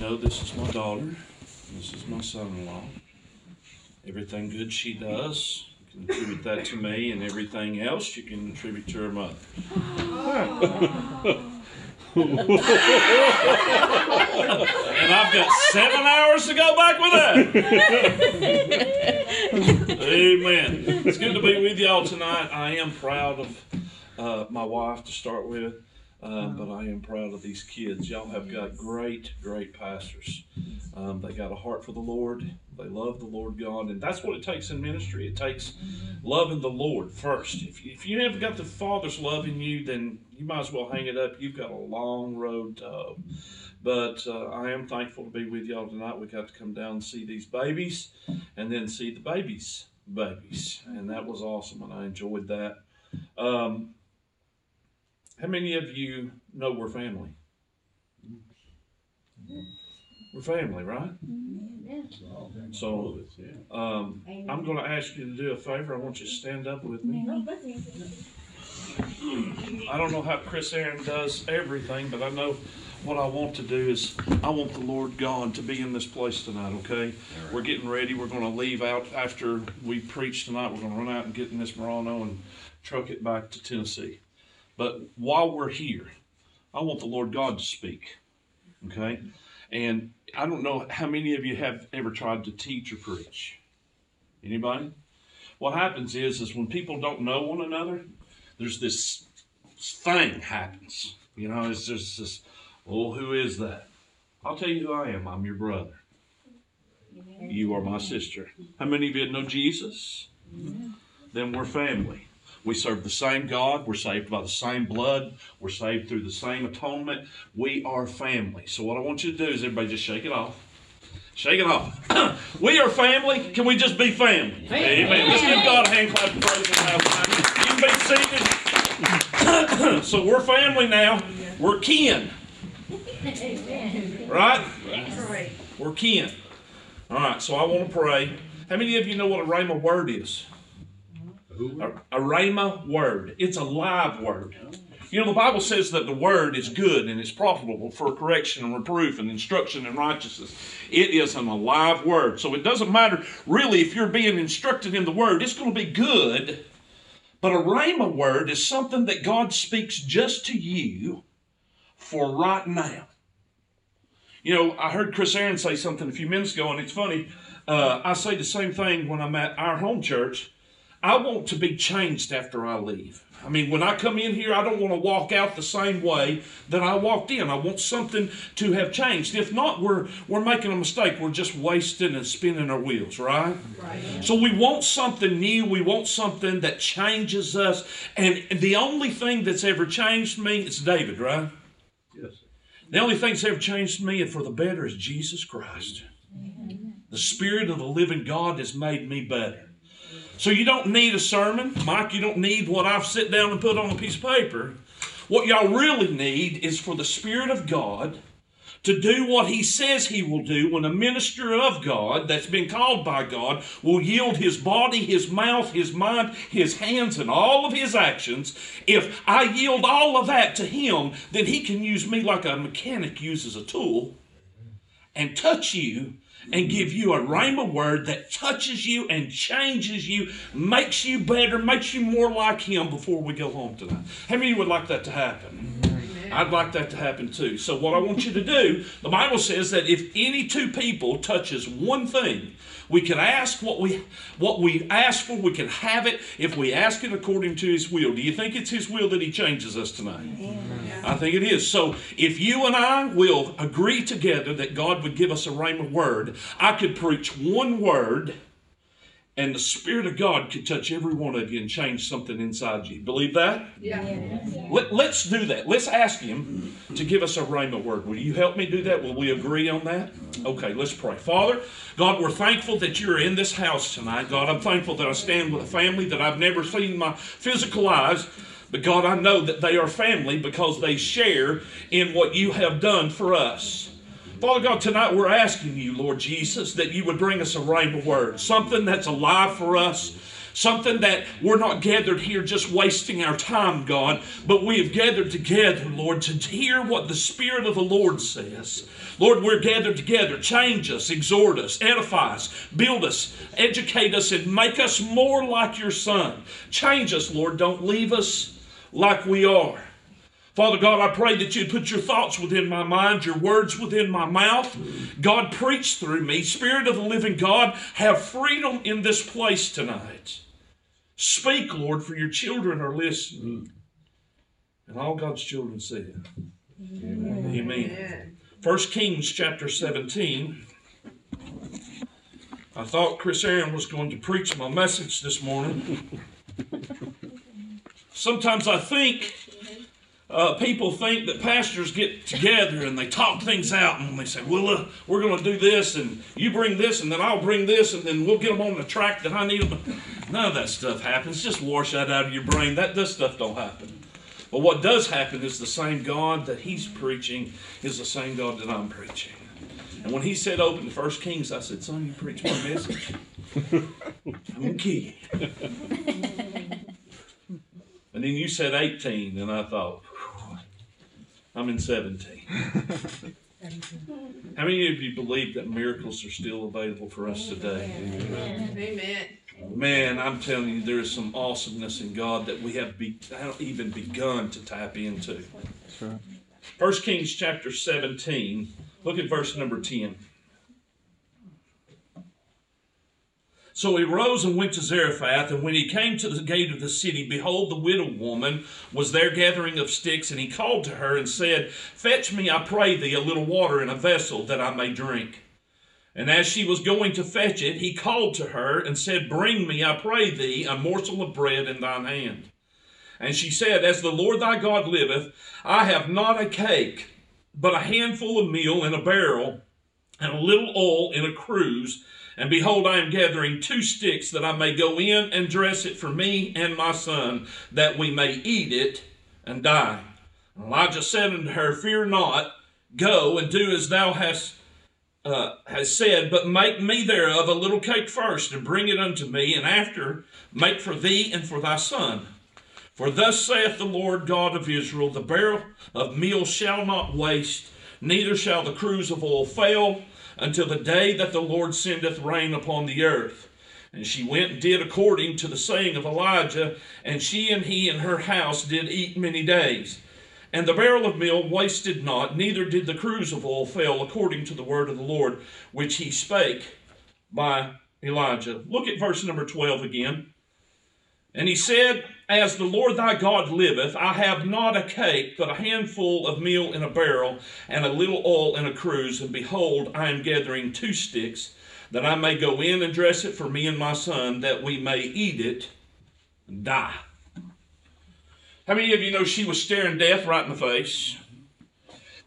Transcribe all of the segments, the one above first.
know this is my daughter. This is my son-in-law. Everything good she does, you can attribute that to me, and everything else you can attribute to her mother. and I've got seven hours to go back with that. Amen. It's good to be with y'all tonight. I am proud of uh, my wife to start with. Uh, but I am proud of these kids. Y'all have got great, great pastors. Um, they got a heart for the Lord. They love the Lord God, and that's what it takes in ministry. It takes loving the Lord first. If you, if you haven't got the Father's love in you, then you might as well hang it up. You've got a long road to hoe. But uh, I am thankful to be with y'all tonight. We got to come down and see these babies, and then see the babies' babies, and that was awesome, and I enjoyed that. Um, how many of you know we're family? We're family, right? So um, I'm going to ask you to do a favor. I want you to stand up with me. I don't know how Chris Aaron does everything, but I know what I want to do is I want the Lord God to be in this place tonight, okay? We're getting ready. We're going to leave out after we preach tonight. We're going to run out and get in this Murano and truck it back to Tennessee. But while we're here, I want the Lord God to speak. Okay? And I don't know how many of you have ever tried to teach or preach. Anybody? What happens is is when people don't know one another, there's this thing happens. You know, it's just this, oh, who is that? I'll tell you who I am. I'm your brother. You are my sister. How many of you know Jesus? Then we're family. We serve the same God. We're saved by the same blood. We're saved through the same atonement. We are family. So, what I want you to do is everybody just shake it off. Shake it off. we are family. Can we just be family? Amen. Amen. Let's give God a hand clap of praise and have You can be seated. so, we're family now. We're kin. Right? We're kin. All right, so I want to pray. How many of you know what a rhema word is? A, a rhema word. It's a live word. You know, the Bible says that the word is good and it's profitable for correction and reproof and instruction in righteousness. It is an alive word. So it doesn't matter really if you're being instructed in the word, it's going to be good. But a rhema word is something that God speaks just to you for right now. You know, I heard Chris Aaron say something a few minutes ago, and it's funny. Uh, I say the same thing when I'm at our home church. I want to be changed after I leave. I mean, when I come in here, I don't want to walk out the same way that I walked in. I want something to have changed. If not, we're we're making a mistake. We're just wasting and spinning our wheels, right? right. So we want something new. We want something that changes us. And the only thing that's ever changed me is David, right? Yes. The only thing that's ever changed me and for the better is Jesus Christ. The Spirit of the living God has made me better. So you don't need a sermon. Mike, you don't need what I've sit down and put on a piece of paper. What y'all really need is for the Spirit of God to do what he says he will do when a minister of God that's been called by God will yield his body, his mouth, his mind, his hands, and all of his actions. If I yield all of that to him, then he can use me like a mechanic uses a tool and touch you and give you a rhema word that touches you and changes you, makes you better, makes you more like Him before we go home tonight. How many would like that to happen? I'd like that to happen too. So what I want you to do, the Bible says that if any two people touches one thing, we can ask what we what we ask for, we can have it if we ask it according to his will. Do you think it's his will that he changes us tonight? I think it is. So if you and I will agree together that God would give us a rhema word, I could preach one word and the Spirit of God could touch every one of you and change something inside you. Believe that? Yeah. Let, us do that. Let's ask Him to give us a rhema word. Will you help me do that? Will we agree on that? Okay, let's pray. Father, God, we're thankful that you're in this house tonight. God, I'm thankful that I stand with a family that I've never seen in my physical eyes. But God, I know that they are family because they share in what you have done for us. Father God, tonight we're asking you, Lord Jesus, that you would bring us a rhema word, something that's alive for us, Something that we're not gathered here just wasting our time, God, but we have gathered together, Lord, to hear what the Spirit of the Lord says. Lord, we're gathered together. Change us, exhort us, edify us, build us, educate us, and make us more like your Son. Change us, Lord. Don't leave us like we are. Father God, I pray that you'd put your thoughts within my mind, your words within my mouth. God, preach through me. Spirit of the living God, have freedom in this place tonight. Speak, Lord, for your children are listening. And all God's children said, Amen. Amen. First Kings chapter 17. I thought Chris Aaron was going to preach my message this morning. Sometimes I think uh, people think that pastors get together and they talk things out and they say, well, uh, we're going to do this and you bring this and then I'll bring this and then we'll get them on the track that I need them. None of that stuff happens. Just wash that out of your brain. That this stuff don't happen. But what does happen is the same God that he's preaching is the same God that I'm preaching. And when he said open the first Kings, I said, son, you preach my message. I'm key. and then you said 18, and I thought, I'm in 17. How many of you believe that miracles are still available for us today? Amen. Amen. Man, I'm telling you, there is some awesomeness in God that we have be, even begun to tap into. First Kings chapter 17, look at verse number 10. So he rose and went to Zarephath, and when he came to the gate of the city, behold, the widow woman was there gathering of sticks, and he called to her and said, Fetch me, I pray thee, a little water in a vessel, that I may drink. And as she was going to fetch it, he called to her and said, Bring me, I pray thee, a morsel of bread in thine hand. And she said, As the Lord thy God liveth, I have not a cake, but a handful of meal in a barrel, and a little oil in a cruse, and behold, I am gathering two sticks that I may go in and dress it for me and my son, that we may eat it and die. And Elijah said unto her, Fear not, go and do as thou hast uh, has said, But make me thereof a little cake first, and bring it unto me, and after make for thee and for thy son. For thus saith the Lord God of Israel The barrel of meal shall not waste, neither shall the cruse of oil fail, until the day that the Lord sendeth rain upon the earth. And she went and did according to the saying of Elijah, and she and he and her house did eat many days. And the barrel of meal wasted not, neither did the cruse of oil fail, according to the word of the Lord, which he spake by Elijah. Look at verse number 12 again. And he said, As the Lord thy God liveth, I have not a cake, but a handful of meal in a barrel, and a little oil in a cruse. And behold, I am gathering two sticks, that I may go in and dress it for me and my son, that we may eat it and die. How many of you know she was staring death right in the face?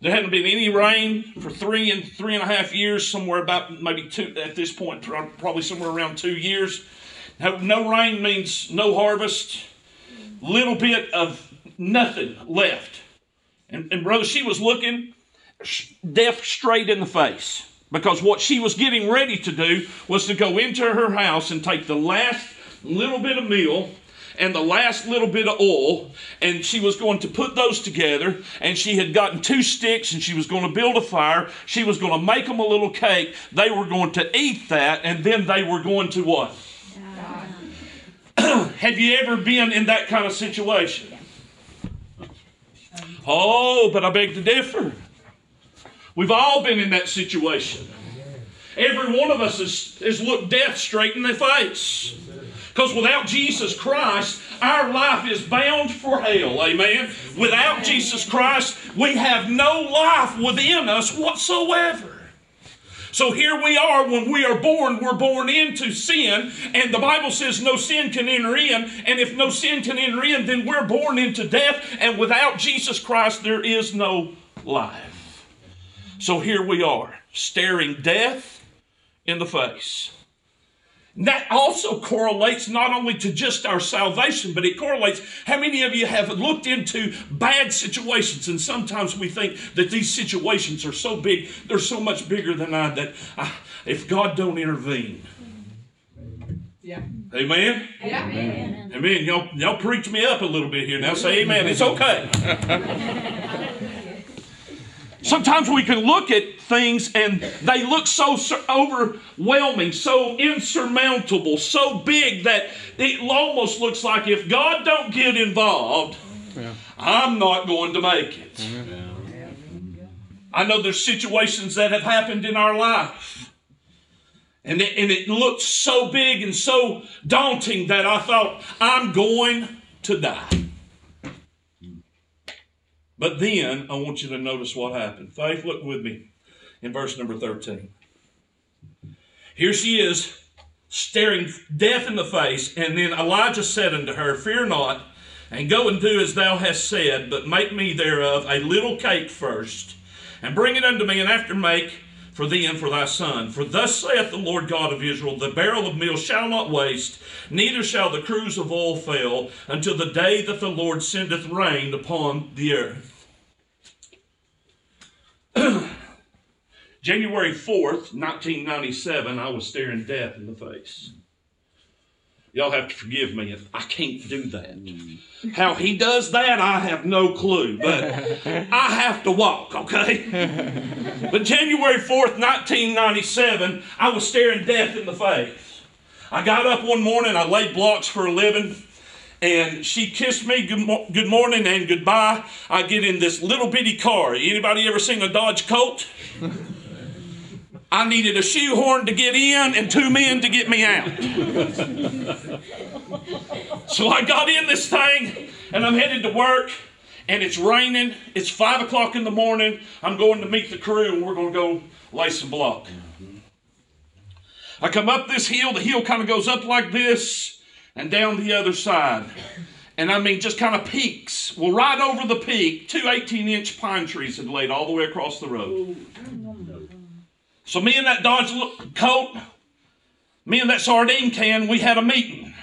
There hadn't been any rain for three and three and a half years, somewhere about maybe two at this point, probably somewhere around two years. No rain means no harvest. Little bit of nothing left. And, and brother, she was looking death straight in the face because what she was getting ready to do was to go into her house and take the last little bit of meal and the last little bit of oil, and she was going to put those together. And she had gotten two sticks, and she was going to build a fire. She was going to make them a little cake. They were going to eat that, and then they were going to what? Have you ever been in that kind of situation? Oh, but I beg to differ. We've all been in that situation. Every one of us has, has looked death straight in the face. Because without Jesus Christ, our life is bound for hell. Amen. Without Jesus Christ, we have no life within us whatsoever. So here we are, when we are born, we're born into sin, and the Bible says no sin can enter in, and if no sin can enter in, then we're born into death, and without Jesus Christ, there is no life. So here we are, staring death in the face. That also correlates not only to just our salvation, but it correlates how many of you have looked into bad situations. And sometimes we think that these situations are so big, they're so much bigger than I, that I, if God don't intervene, Yeah. Amen? Yeah. Amen. Amen. Y'all, y'all preach me up a little bit here now. Say amen. It's okay. Sometimes we can look at things and they look so overwhelming, so insurmountable, so big that it almost looks like if God don't get involved, yeah. I'm not going to make it. Yeah. I know there's situations that have happened in our life. And it, and it looked so big and so daunting that I thought, I'm going to die. But then I want you to notice what happened. Faith, look with me in verse number 13. Here she is staring death in the face, and then Elijah said unto her, Fear not, and go and do as thou hast said, but make me thereof a little cake first and bring it unto me, and after make for thee and for thy son. For thus saith the Lord God of Israel The barrel of meal shall not waste, neither shall the cruse of oil fail, until the day that the Lord sendeth rain upon the earth. January 4th, 1997, I was staring death in the face. Y'all have to forgive me if I can't do that. How he does that, I have no clue, but I have to walk, okay? But January 4th, 1997, I was staring death in the face. I got up one morning, I laid blocks for a living, and she kissed me good, mo- good morning and goodbye. I get in this little bitty car. Anybody ever seen a Dodge Colt? I needed a shoehorn to get in and two men to get me out. so I got in this thing and I'm headed to work and it's raining. It's five o'clock in the morning. I'm going to meet the crew and we're going to go lay some block. I come up this hill. The hill kind of goes up like this and down the other side. And I mean, just kind of peaks. Well, right over the peak, two 18 inch pine trees had laid all the way across the road. So me and that Dodge Colt, me and that sardine can, we had a meeting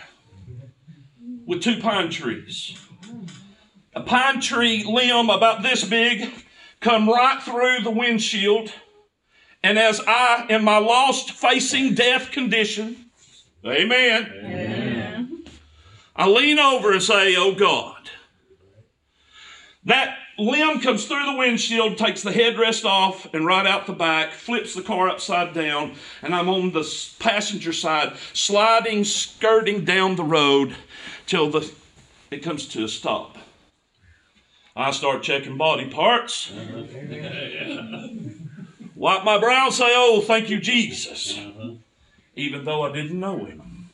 with two pine trees. A pine tree limb about this big come right through the windshield. And as I, in my lost, facing death condition, amen, amen. I lean over and say, Oh God, that limb comes through the windshield, takes the headrest off and right out the back, flips the car upside down, and I'm on the passenger side, sliding, skirting down the road till the it comes to a stop. I start checking body parts. Wipe my brow and say, Oh, thank you, Jesus. Even though I didn't know him.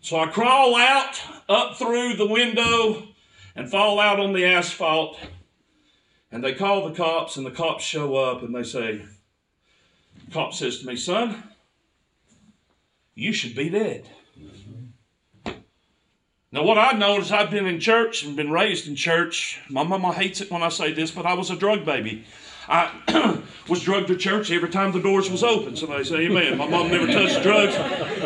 So I crawl out, up through the window, and fall out on the asphalt. And they call the cops, and the cops show up and they say, the cop says to me, Son, you should be dead. Now, what I know is I've been in church and been raised in church. My mama hates it when I say this, but I was a drug baby. I was drugged to church every time the doors was open. Somebody say amen. My mom never touched drugs,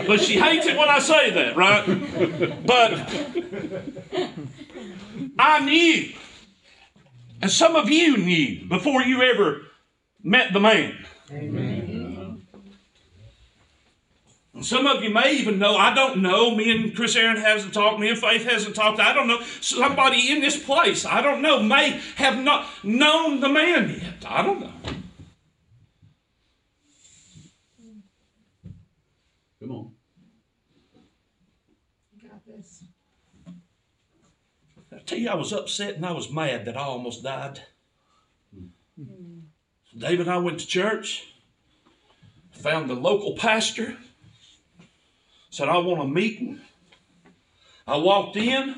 but she hates it when I say that, right? But I knew. And some of you knew before you ever met the man. Amen. And some of you may even know, I don't know, me and Chris Aaron hasn't talked, me and Faith hasn't talked, I don't know. Somebody in this place, I don't know, may have not known the man yet. I don't know. Tell you, I was upset and I was mad that I almost died. So David and I went to church, found the local pastor, said, I want a meeting. I walked in.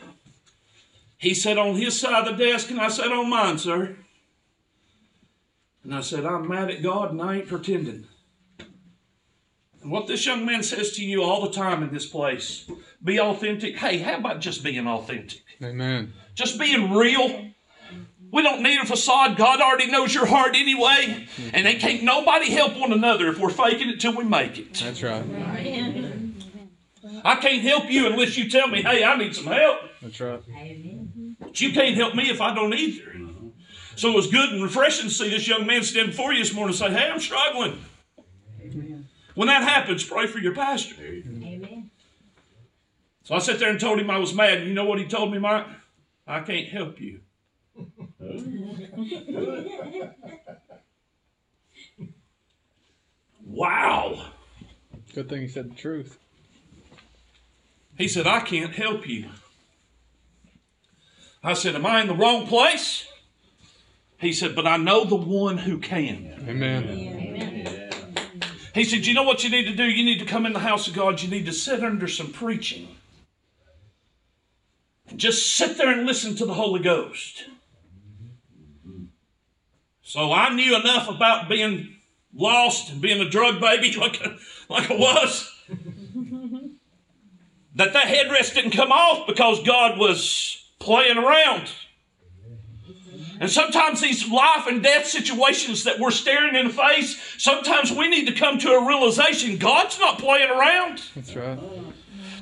He sat on his side of the desk, and I sat on mine, sir. And I said, I'm mad at God and I ain't pretending. And what this young man says to you all the time in this place be authentic. Hey, how about just being authentic? Amen. Just being real. We don't need a facade. God already knows your heart anyway. And they can't nobody help one another if we're faking it till we make it. That's right. I can't help you unless you tell me, hey, I need some help. That's right. But you can't help me if I don't either. So it was good and refreshing to see this young man stand before you this morning and say, hey, I'm struggling. When that happens, pray for your pastor. Amen. So I sat there and told him I was mad. And you know what he told me, Mike? I can't help you. wow. Good thing he said the truth. He said, I can't help you. I said, Am I in the wrong place? He said, But I know the one who can. Amen. Amen. He said, You know what you need to do? You need to come in the house of God. You need to sit under some preaching. Just sit there and listen to the Holy Ghost. So I knew enough about being lost and being a drug baby like, like I was that that headrest didn't come off because God was playing around. And sometimes these life and death situations that we're staring in the face, sometimes we need to come to a realization God's not playing around. That's right.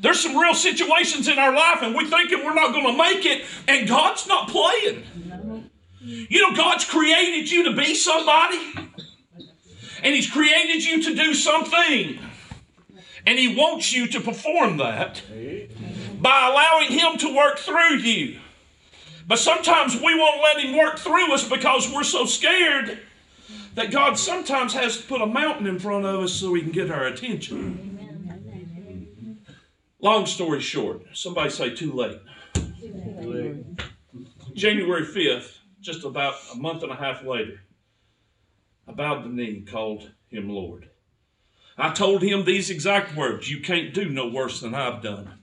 There's some real situations in our life, and we're thinking we're not going to make it, and God's not playing. You know, God's created you to be somebody, and He's created you to do something. And He wants you to perform that by allowing Him to work through you. But sometimes we won't let Him work through us because we're so scared that God sometimes has to put a mountain in front of us so He can get our attention. Long story short, somebody say too late. Too late. January 5th, just about a month and a half later, I bowed the knee and called him Lord. I told him these exact words You can't do no worse than I've done.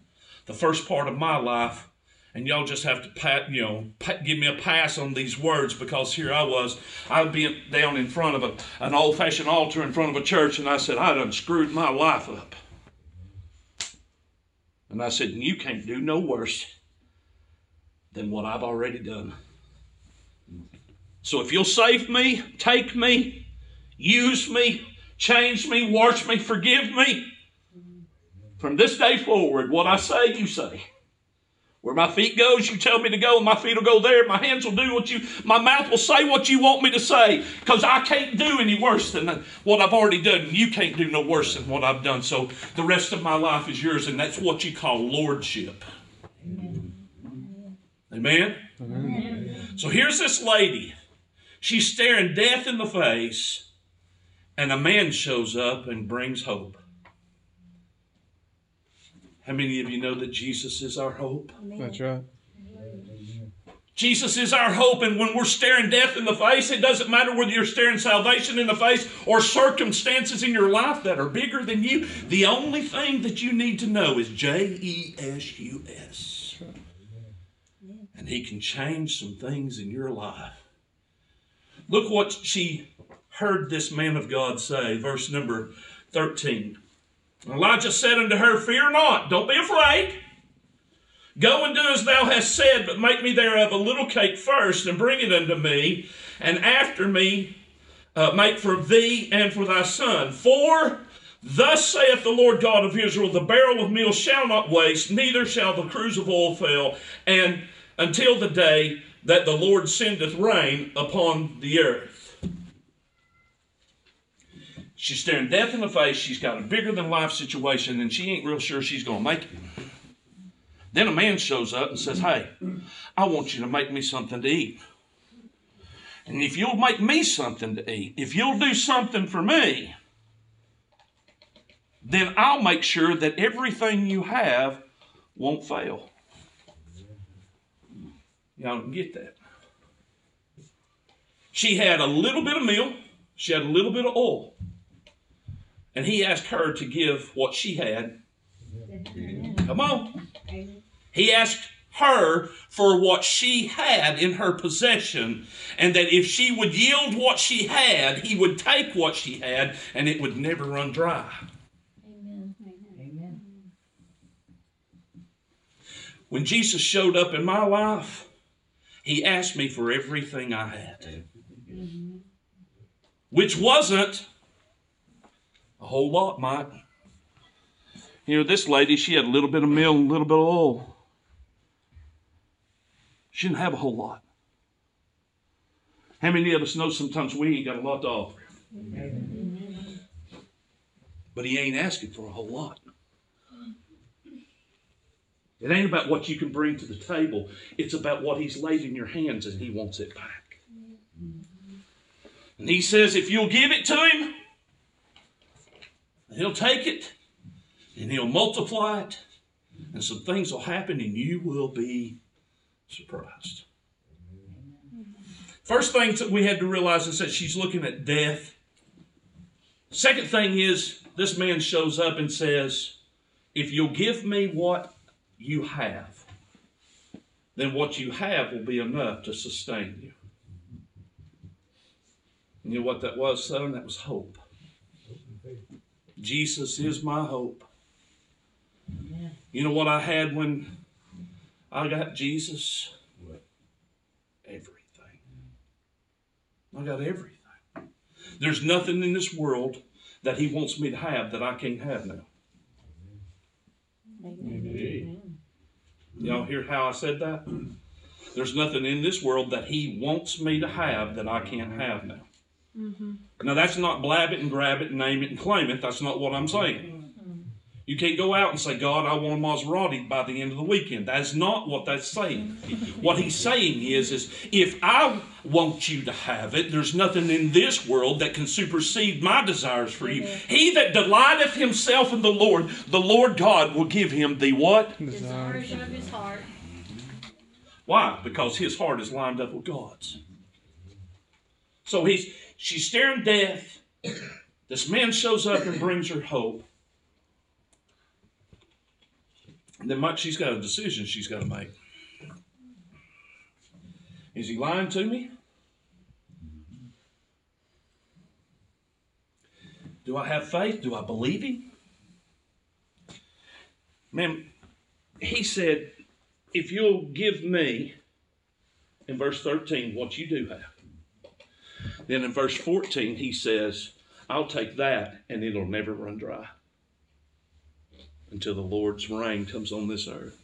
The first part of my life, and y'all just have to pat, you know, pat, give me a pass on these words because here I was. I'd be down in front of a, an old fashioned altar in front of a church, and I said, I done screwed my life up. And I said, You can't do no worse than what I've already done. So if you'll save me, take me, use me, change me, wash me, forgive me. From this day forward, what I say, you say. Where my feet goes, you tell me to go, and my feet will go there. My hands will do what you, my mouth will say what you want me to say, because I can't do any worse than what I've already done. And you can't do no worse than what I've done. So the rest of my life is yours, and that's what you call lordship. Amen. Amen? Amen. So here's this lady. She's staring death in the face and a man shows up and brings hope. How many of you know that Jesus is our hope? That's right. Jesus is our hope, and when we're staring death in the face, it doesn't matter whether you're staring salvation in the face or circumstances in your life that are bigger than you. The only thing that you need to know is J E S U S. And He can change some things in your life. Look what she heard this man of God say, verse number 13. Elijah said unto her, Fear not, don't be afraid. Go and do as thou hast said, but make me thereof a little cake first, and bring it unto me, and after me uh, make for thee and for thy son. For thus saith the Lord God of Israel, the barrel of meal shall not waste, neither shall the cruse of oil fail, and until the day that the Lord sendeth rain upon the earth. She's staring death in the face. She's got a bigger than life situation, and she ain't real sure she's going to make it. Then a man shows up and says, Hey, I want you to make me something to eat. And if you'll make me something to eat, if you'll do something for me, then I'll make sure that everything you have won't fail. Y'all don't get that. She had a little bit of meal, she had a little bit of oil. And he asked her to give what she had. Come on. He asked her for what she had in her possession, and that if she would yield what she had, he would take what she had, and it would never run dry. Amen. Amen. When Jesus showed up in my life, he asked me for everything I had, which wasn't a whole lot, Mike. You know, this lady, she had a little bit of meal and a little bit of oil. She didn't have a whole lot. How many of us know sometimes we ain't got a lot to offer? but he ain't asking for a whole lot. It ain't about what you can bring to the table. It's about what he's laid in your hands and he wants it back. And he says, if you'll give it to him, he'll take it and he'll multiply it and some things will happen and you will be surprised. First thing that we had to realize is that she's looking at death. Second thing is this man shows up and says, If you'll give me what you have, then what you have will be enough to sustain you. And you know what that was, son? That was hope. Jesus is my hope. You know what I had when I got Jesus? Everything. I got everything. There's nothing in this world that He wants me to have that I can't have now. Y'all hear how I said that? There's nothing in this world that He wants me to have that I can't have now. Mm-hmm. Now, that's not blab it and grab it and name it and claim it. That's not what I'm saying. Mm-hmm. Mm-hmm. You can't go out and say, God, I want a Maserati by the end of the weekend. That's not what that's saying. Mm-hmm. what he's saying is, is if I want you to have it, there's nothing in this world that can supersede my desires for you. He that delighteth himself in the Lord, the Lord God will give him the what? Desires of his heart. Why? Because his heart is lined up with God's. So he's she's staring death. This man shows up and brings her hope. then Mike, she's got a decision she's got to make. Is he lying to me? Do I have faith? Do I believe him? Man, he said, if you'll give me, in verse 13, what you do have. Then in verse 14, he says, I'll take that and it'll never run dry until the Lord's rain comes on this earth.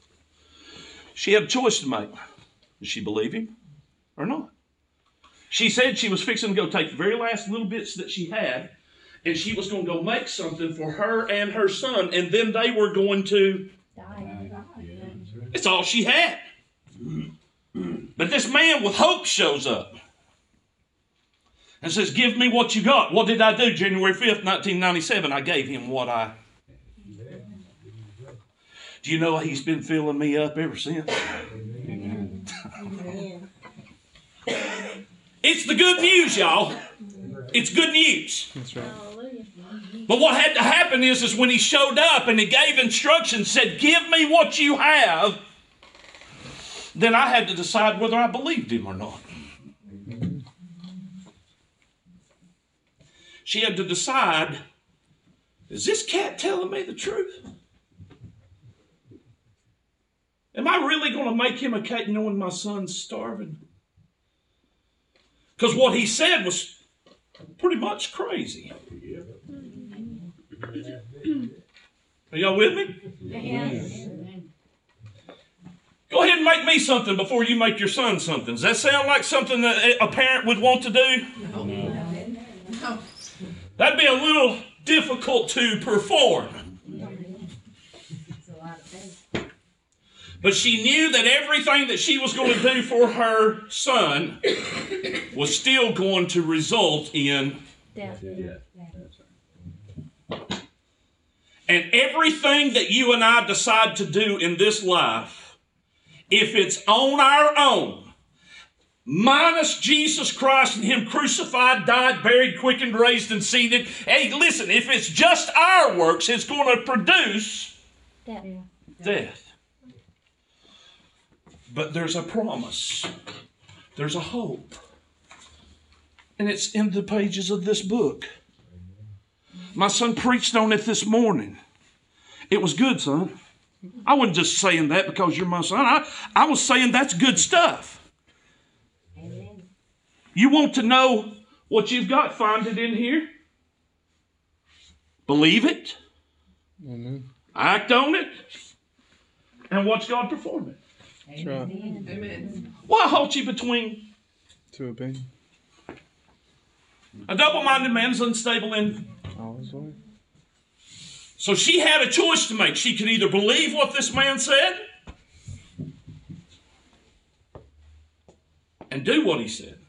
She had a choice to make. Did she believe him or not? She said she was fixing to go take the very last little bits that she had, and she was going to go make something for her and her son, and then they were going to. Die. It's all she had. But this man with hope shows up and says, Give me what you got. What did I do January 5th, 1997? I gave him what I do you know he's been filling me up ever since? it's the good news, y'all. It's good news. That's right. But what had to happen is, is when he showed up and he gave instructions, said, Give me what you have, then I had to decide whether I believed him or not. She had to decide, is this cat telling me the truth? Am I really going to make him a cake knowing my son's starving? Because what he said was pretty much crazy. Are y'all with me? Yes. Go ahead and make me something before you make your son something. Does that sound like something that a parent would want to do? That'd be a little difficult to perform. But she knew that everything that she was going to do for her son was still going to result in Death. And everything that you and I decide to do in this life, if it's on our own, minus Jesus Christ and Him crucified, died, buried, quickened, raised, and seated, hey, listen, if it's just our works, it's going to produce Death. death. But there's a promise, there's a hope. And it's in the pages of this book. My son preached on it this morning. It was good, son. I wasn't just saying that because you're my son. I, I was saying that's good stuff. You want to know what you've got? Find it in here. Believe it. Amen. Act on it. And watch God perform it. That's right. Amen. Why halt you between Two opinion. a double minded man is unstable in All his way. So she had a choice to make. She could either believe what this man said and do what he said, or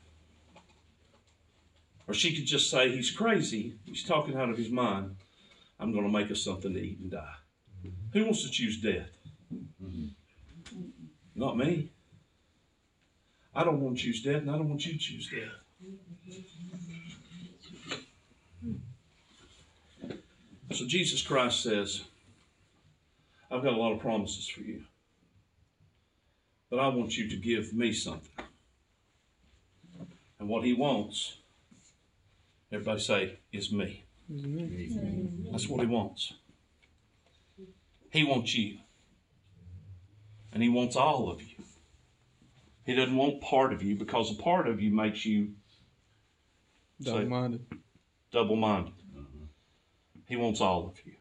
she could just say, He's crazy. He's talking out of his mind. I'm going to make us something to eat and die. Mm-hmm. Who wants to choose death? Mm-hmm. Not me. I don't want to choose death, and I don't want you to choose death. So Jesus Christ says, I've got a lot of promises for you. But I want you to give me something. And what he wants, everybody say, is me. That's what he wants. He wants you. And he wants all of you. He doesn't want part of you because a part of you makes you Double minded. double minded. He wants all of you.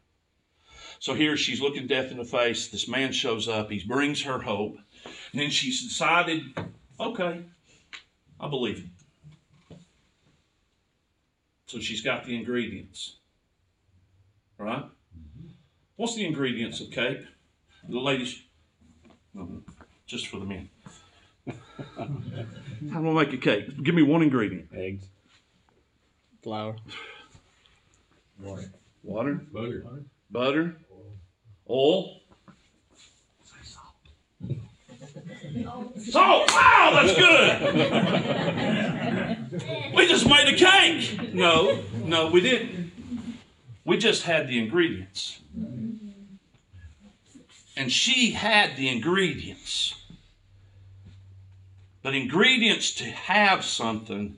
So here she's looking death in the face. This man shows up. He brings her hope. And then she's decided, okay, I believe it. So she's got the ingredients. Right? What's the ingredients of cake? The ladies, no, just for the men. How do I make a cake? Give me one ingredient. Eggs. Flour. Water, Butter. butter, oil. Salt! Wow, that's good! We just made a cake! No, no, we didn't. We just had the ingredients. And she had the ingredients. But ingredients to have something,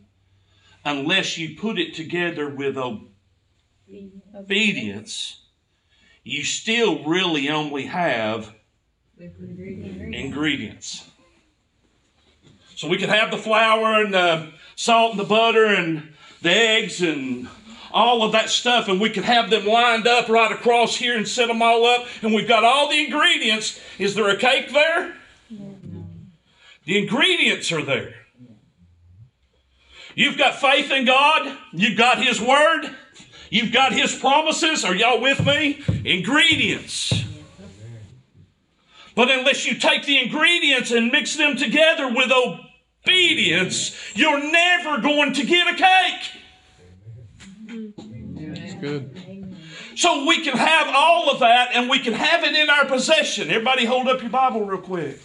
unless you put it together with obedience, you still really only have ingredients. So we could have the flour and the salt and the butter and the eggs and all of that stuff, and we could have them lined up right across here and set them all up, and we've got all the ingredients. Is there a cake there? The ingredients are there. You've got faith in God, you've got His Word, you've got His promises. Are y'all with me? Ingredients. But unless you take the ingredients and mix them together with obedience, you're never going to get a cake. It's good. So we can have all of that and we can have it in our possession. Everybody hold up your Bible real quick.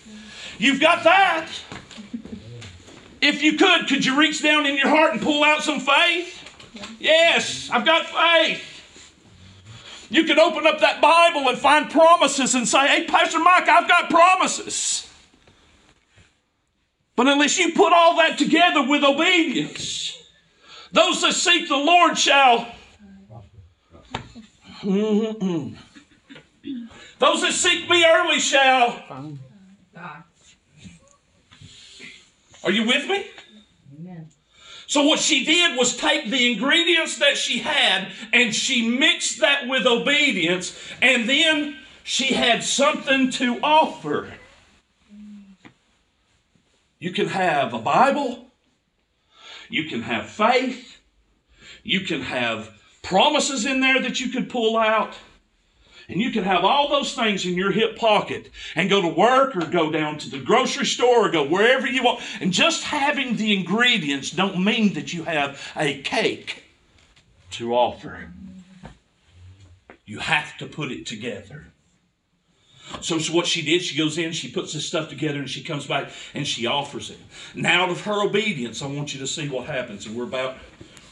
You've got that. If you could, could you reach down in your heart and pull out some faith? Yes, I've got faith. You can open up that Bible and find promises and say, hey, Pastor Mike, I've got promises. But unless you put all that together with obedience, those that seek the Lord shall. Mm-mm. Those that seek me early shall. Are you with me? So, what she did was take the ingredients that she had and she mixed that with obedience, and then she had something to offer. You can have a Bible, you can have faith, you can have promises in there that you could pull out. And you can have all those things in your hip pocket and go to work or go down to the grocery store or go wherever you want. And just having the ingredients don't mean that you have a cake to offer. You have to put it together. So, so what she did, she goes in, she puts this stuff together, and she comes back and she offers it. Now, out of her obedience, I want you to see what happens. And we're about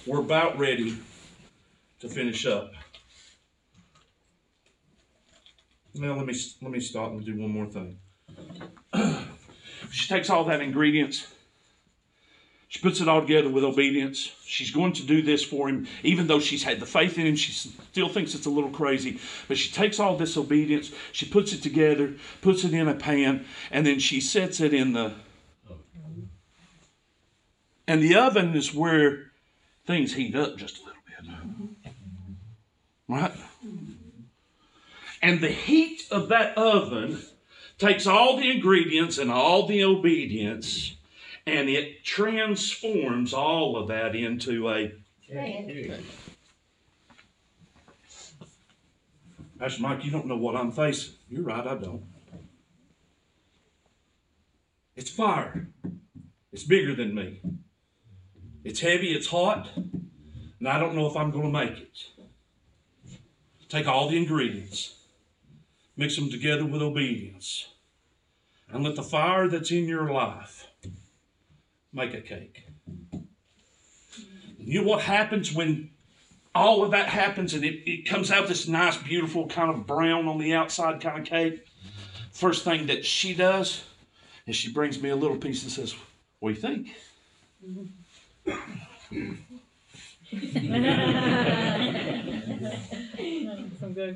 we're about ready to finish up. Now let me let me stop and do one more thing. she takes all that ingredients. She puts it all together with obedience. She's going to do this for him, even though she's had the faith in him. She still thinks it's a little crazy, but she takes all this obedience. She puts it together, puts it in a pan, and then she sets it in the. And the oven is where things heat up just a little bit, right? And the heat of that oven takes all the ingredients and all the obedience and it transforms all of that into a Pastor Mike, you don't know what I'm facing. You're right, I don't. It's fire. It's bigger than me. It's heavy, it's hot, and I don't know if I'm going to make it. Take all the ingredients, mix them together with obedience, and let the fire that's in your life make a cake. You know what happens when all of that happens and it, it comes out this nice, beautiful kind of brown on the outside kind of cake? First thing that she does is she brings me a little piece and says, What do you think?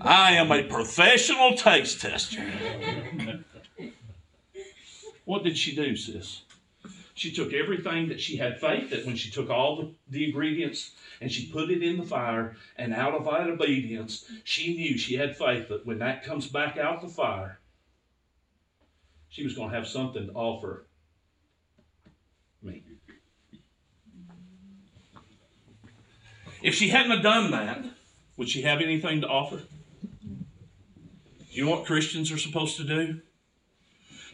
I am a professional taste tester. what did she do, sis? She took everything that she had faith that when she took all the, the ingredients and she put it in the fire, and out of that obedience, she knew she had faith that when that comes back out the fire, she was going to have something to offer me. If she hadn't have done that, would she have anything to offer? You know what Christians are supposed to do?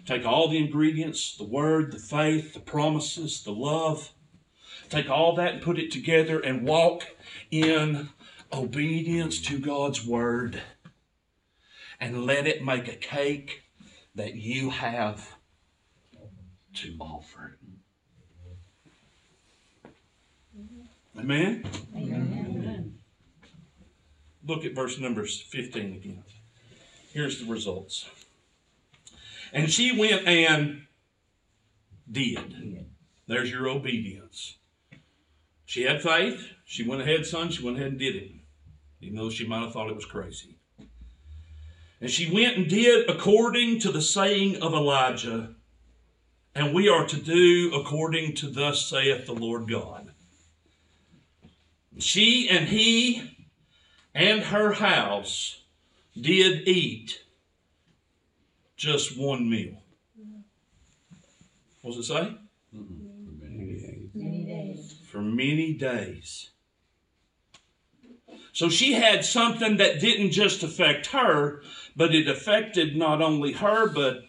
Take all the ingredients the word, the faith, the promises, the love take all that and put it together and walk in obedience to God's word and let it make a cake that you have to offer. Amen? Amen. Look at verse numbers 15 again. Here's the results. And she went and did. There's your obedience. She had faith. She went ahead, son. She went ahead and did it, even though she might have thought it was crazy. And she went and did according to the saying of Elijah. And we are to do according to thus saith the Lord God. She and he and her house did eat just one meal. What does it say? For Many days. For many days. So she had something that didn't just affect her, but it affected not only her, but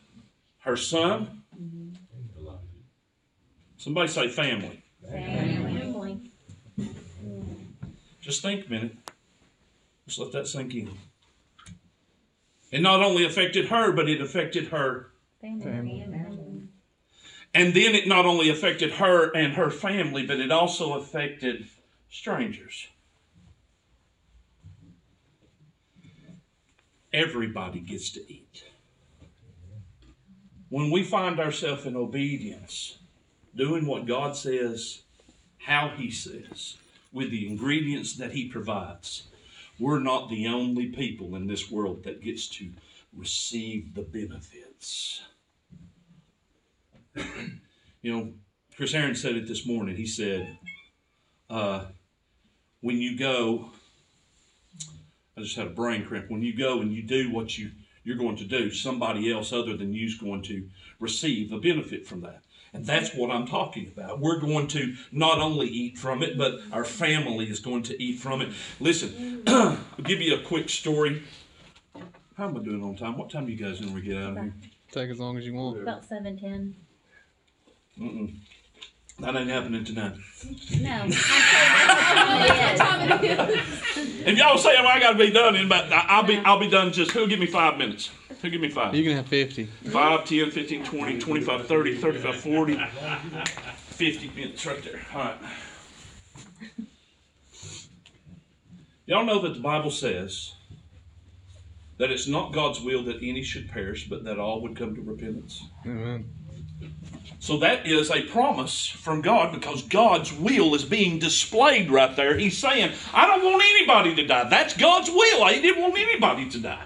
her son. Mm-hmm. Somebody say family. Family. Just think a minute. Just let that sink in. It not only affected her, but it affected her. Family. And then it not only affected her and her family, but it also affected strangers. Everybody gets to eat. When we find ourselves in obedience, doing what God says, how He says, with the ingredients that He provides, we're not the only people in this world that gets to receive the benefits. you know, Chris Aaron said it this morning. He said, uh, when you go, I just had a brain cramp. When you go and you do what you, you're going to do, somebody else other than you is going to receive a benefit from that. And that's what I'm talking about. We're going to not only eat from it, but our family is going to eat from it. Listen, I'll give you a quick story. How am I doing on time? What time do you guys when we get out of here? Take as long as you want. About seven ten. Mm-mm. That ain't happening tonight. No. I'm sure If y'all say well, I gotta be done in about, I- I'll be, I'll be done just, who'll give me five minutes? Who'll give me five? You can have 50. 5, 10, 15, 20, 25, 30, 35, 40, 50 minutes right there. All right. Y'all know that the Bible says that it's not God's will that any should perish, but that all would come to repentance. Amen. So that is a promise from God because God's will is being displayed right there. He's saying, I don't want anybody to die. That's God's will. I didn't want anybody to die.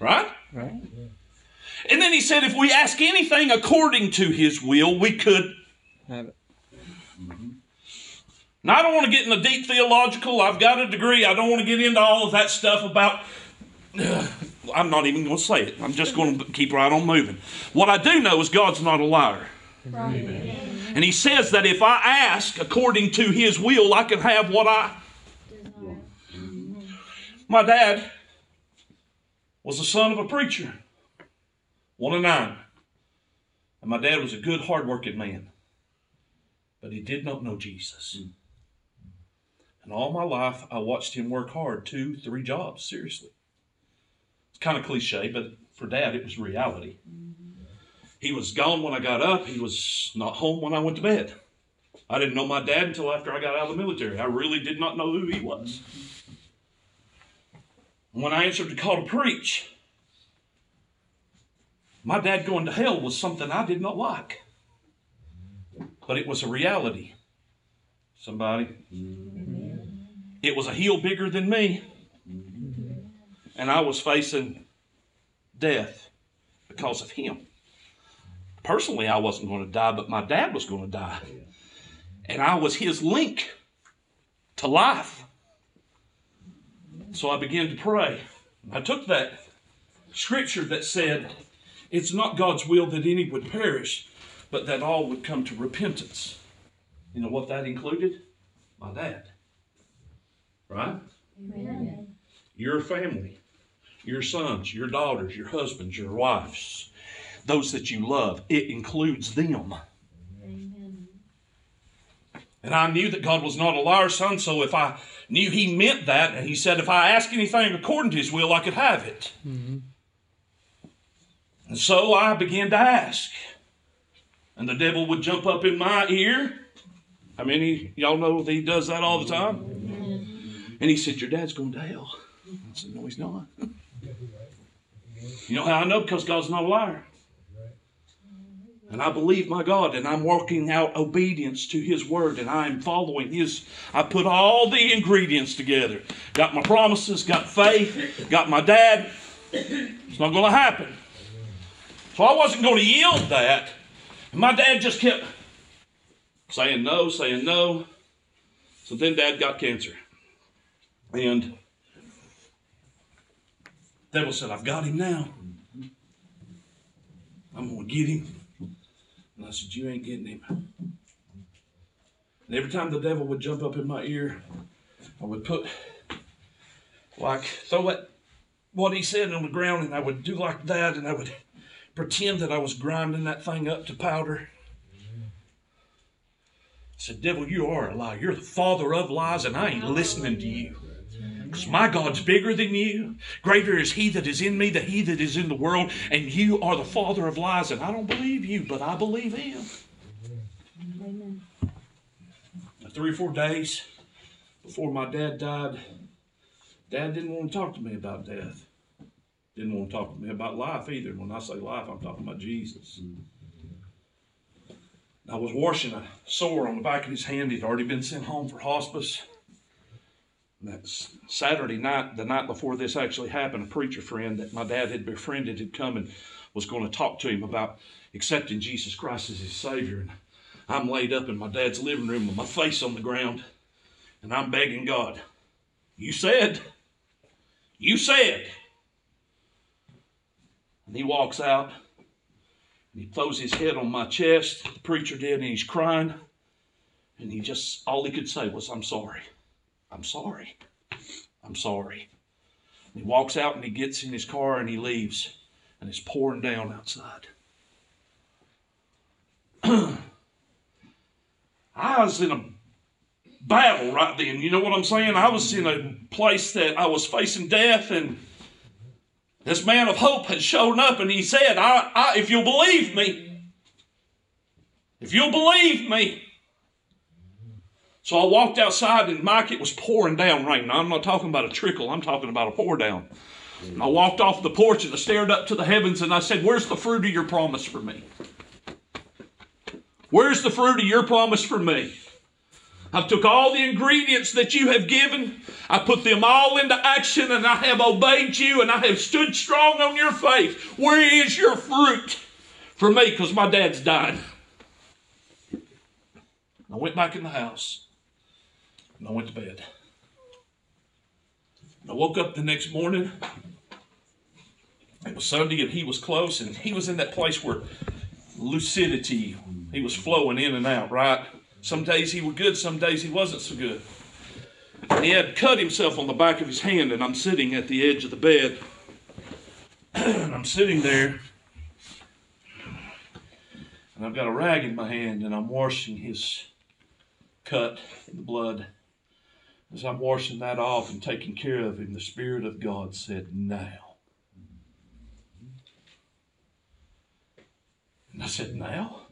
Right? Right? And then he said, if we ask anything according to his will, we could. Have it. Mm-hmm. Now, I don't want to get in the deep theological. I've got a degree. I don't want to get into all of that stuff about. I'm not even going to say it. I'm just going to keep right on moving. What I do know is God's not a liar. And he says that if I ask according to his will, I can have what I. My dad, was the son of a preacher, one of nine. And my dad was a good, hardworking man. But he did not know Jesus. Mm. And all my life, I watched him work hard two, three jobs, seriously. Kind of cliche, but for dad, it was reality. He was gone when I got up, he was not home when I went to bed. I didn't know my dad until after I got out of the military. I really did not know who he was. When I answered the call to preach, my dad going to hell was something I did not like. But it was a reality. Somebody? It was a heel bigger than me. And I was facing death because of him. Personally, I wasn't going to die, but my dad was going to die. And I was his link to life. So I began to pray. I took that scripture that said, It's not God's will that any would perish, but that all would come to repentance. You know what that included? My dad. Right? Amen. Your family, your sons, your daughters, your husbands, your wives, those that you love. It includes them. Amen. And I knew that God was not a liar, son, so if I knew He meant that, and He said, if I ask anything according to His will, I could have it. Mm-hmm. And so I began to ask. And the devil would jump up in my ear. How many y'all know that he does that all the time? And he said, Your dad's going to hell. I said, No, he's not. You know how I know? Because God's not a liar. And I believe my God, and I'm working out obedience to His word, and I'm following His. I put all the ingredients together. Got my promises, got faith, got my dad. It's not going to happen. So I wasn't going to yield that. And my dad just kept saying no, saying no. So then dad got cancer. And devil said, I've got him now. I'm going to get him. And I said, You ain't getting him. And every time the devil would jump up in my ear, I would put, like, throw it, what he said on the ground, and I would do like that, and I would pretend that I was grinding that thing up to powder. I said, Devil, you are a liar. You're the father of lies, and I ain't listening to you. Because my God's bigger than you. Greater is He that is in me than He that is in the world. And you are the father of lies. And I don't believe you, but I believe Him. Amen. Three or four days before my dad died, Dad didn't want to talk to me about death. Didn't want to talk to me about life either. When I say life, I'm talking about Jesus. I was washing a sore on the back of his hand. He'd already been sent home for hospice. That's Saturday night, the night before this actually happened, a preacher friend that my dad had befriended had come and was going to talk to him about accepting Jesus Christ as his Savior. And I'm laid up in my dad's living room with my face on the ground, and I'm begging God, You said, you said. And he walks out, and he throws his head on my chest, the preacher did, and he's crying. And he just, all he could say was, I'm sorry. I'm sorry. I'm sorry. And he walks out and he gets in his car and he leaves, and it's pouring down outside. I was in a battle right then. You know what I'm saying? I was in a place that I was facing death, and this man of hope had shown up, and he said, I, I, If you'll believe me, if you'll believe me. So I walked outside, and Mike, it was pouring down rain. Now, I'm not talking about a trickle, I'm talking about a pour down. I walked off the porch and I stared up to the heavens and I said, Where's the fruit of your promise for me? Where's the fruit of your promise for me? I've took all the ingredients that you have given, I put them all into action, and I have obeyed you, and I have stood strong on your faith. Where is your fruit for me? Because my dad's died. I went back in the house, and I went to bed. I woke up the next morning. It was Sunday, and he was close, and he was in that place where lucidity, he was flowing in and out, right? Some days he was good, some days he wasn't so good. And he had cut himself on the back of his hand, and I'm sitting at the edge of the bed. and I'm sitting there, and I've got a rag in my hand, and I'm washing his cut in the blood. As I'm washing that off and taking care of him, the Spirit of God said, Now. And I said, Now?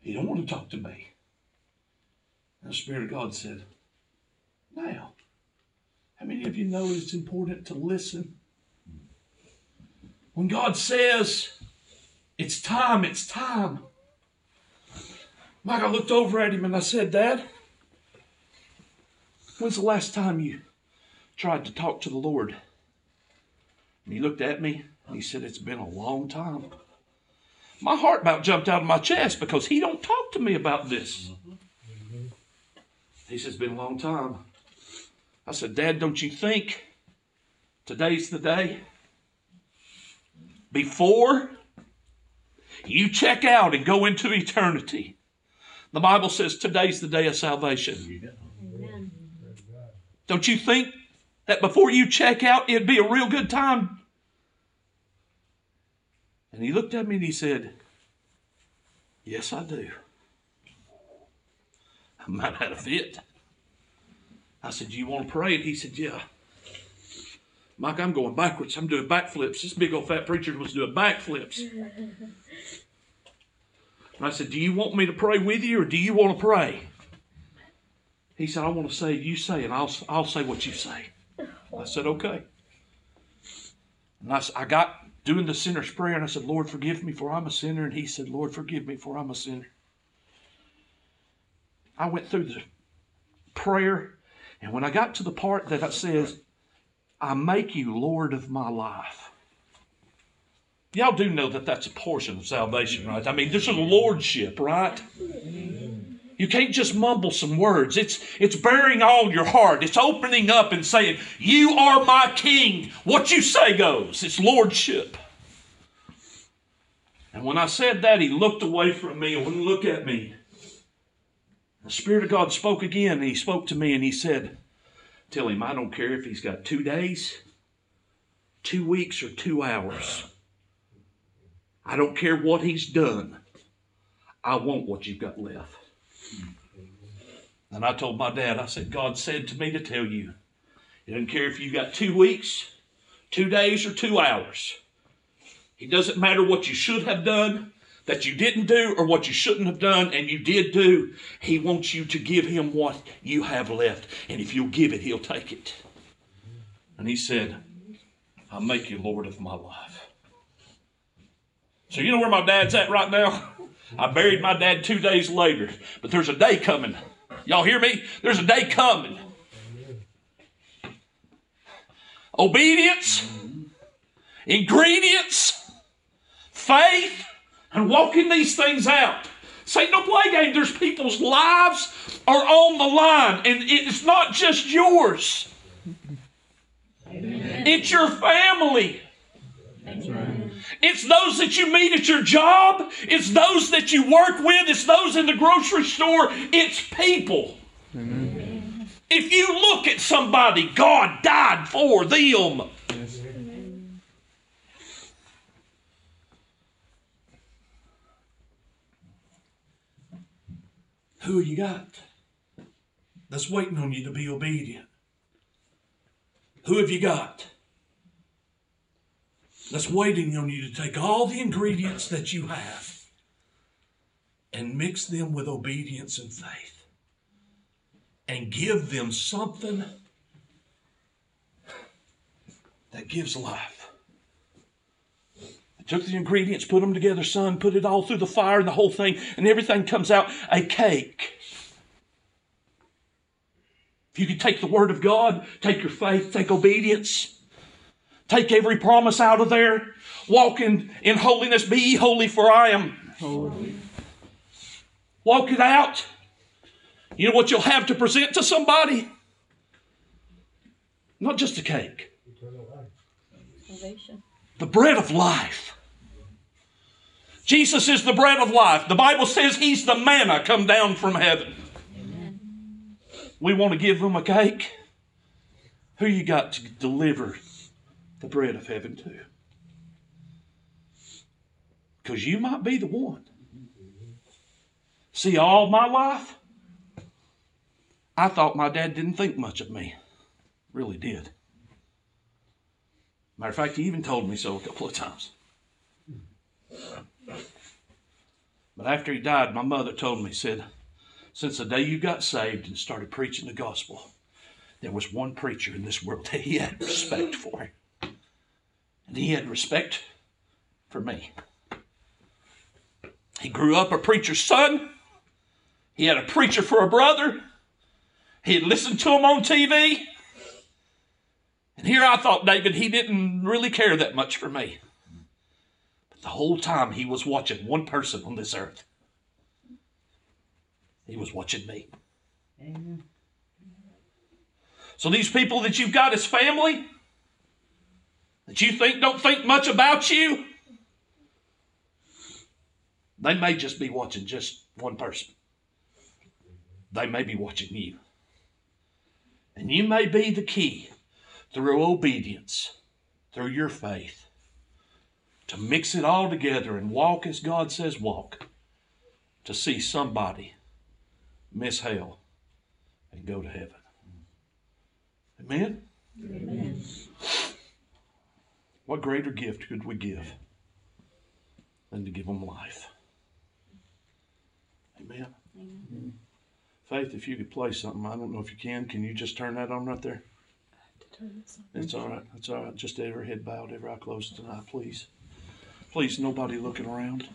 He don't want to talk to me. And the Spirit of God said, Now. How many of you know it's important to listen? When God says, It's time, it's time. I looked over at him and I said, Dad, when's the last time you tried to talk to the Lord? And he looked at me and he said, It's been a long time. My heart about jumped out of my chest because he don't talk to me about this. He says, It's been a long time. I said, Dad, don't you think today's the day? Before you check out and go into eternity, the Bible says today's the day of salvation. Don't you think that before you check out, it'd be a real good time? And he looked at me and he said, Yes, I do. I might have had a fit. I said, you want to pray? And he said, Yeah. Mike, I'm going backwards. I'm doing backflips. This big old fat preacher was doing backflips. And I said, Do you want me to pray with you or do you want to pray? He said, I want to say, you say, and I'll, I'll say what you say. I said, okay. And I, I got doing the sinner's prayer, and I said, Lord, forgive me, for I'm a sinner. And he said, Lord, forgive me, for I'm a sinner. I went through the prayer, and when I got to the part that says, I make you Lord of my life. Y'all do know that that's a portion of salvation, right? I mean, there's a lordship, right? You can't just mumble some words. It's it's bearing all your heart. It's opening up and saying, "You are my king. What you say goes." It's lordship. And when I said that, he looked away from me and wouldn't look at me. The Spirit of God spoke again. He spoke to me and he said, "Tell him I don't care if he's got two days, two weeks, or two hours. I don't care what he's done. I want what you've got left." And I told my dad, I said, God said to me to tell you, He doesn't care if you got two weeks, two days, or two hours. It doesn't matter what you should have done, that you didn't do, or what you shouldn't have done, and you did do. He wants you to give Him what you have left. And if you'll give it, He'll take it. And He said, I'll make you Lord of my life. So you know where my dad's at right now? I buried my dad two days later, but there's a day coming. Y'all hear me? There's a day coming. Obedience, ingredients, faith, and walking these things out. Say no play game. There's people's lives are on the line, and it's not just yours. It's your family. It's those that you meet at your job. It's those that you work with. It's those in the grocery store. It's people. If you look at somebody, God died for them. Who you got that's waiting on you to be obedient? Who have you got? That's waiting on you to take all the ingredients that you have and mix them with obedience and faith and give them something that gives life. I took the ingredients, put them together, son, put it all through the fire and the whole thing, and everything comes out a cake. If you could take the Word of God, take your faith, take obedience, Take every promise out of there. Walk in, in holiness. Be ye holy, for I am Holy. Walk it out. You know what you'll have to present to somebody? Not just a cake, Salvation. the bread of life. Jesus is the bread of life. The Bible says he's the manna come down from heaven. We want to give them a cake. Who you got to deliver the bread of heaven too. Because you might be the one. See, all my life, I thought my dad didn't think much of me. Really did. Matter of fact, he even told me so a couple of times. But after he died, my mother told me, said, since the day you got saved and started preaching the gospel, there was one preacher in this world that he had respect for. And he had respect for me. He grew up a preacher's son. He had a preacher for a brother. He had listened to him on TV. And here I thought, David, he didn't really care that much for me. But the whole time he was watching one person on this earth. He was watching me. Amen. So these people that you've got as family, that you think don't think much about you, they may just be watching just one person. They may be watching you. And you may be the key through obedience, through your faith, to mix it all together and walk as God says walk, to see somebody miss hell and go to heaven. Amen? Amen. What greater gift could we give than to give them life? Amen. Amen. Faith, if you could play something, I don't know if you can. Can you just turn that on right there? It's all right. It's all right. Just every head bowed, every eye closed tonight, please. Please, nobody looking around.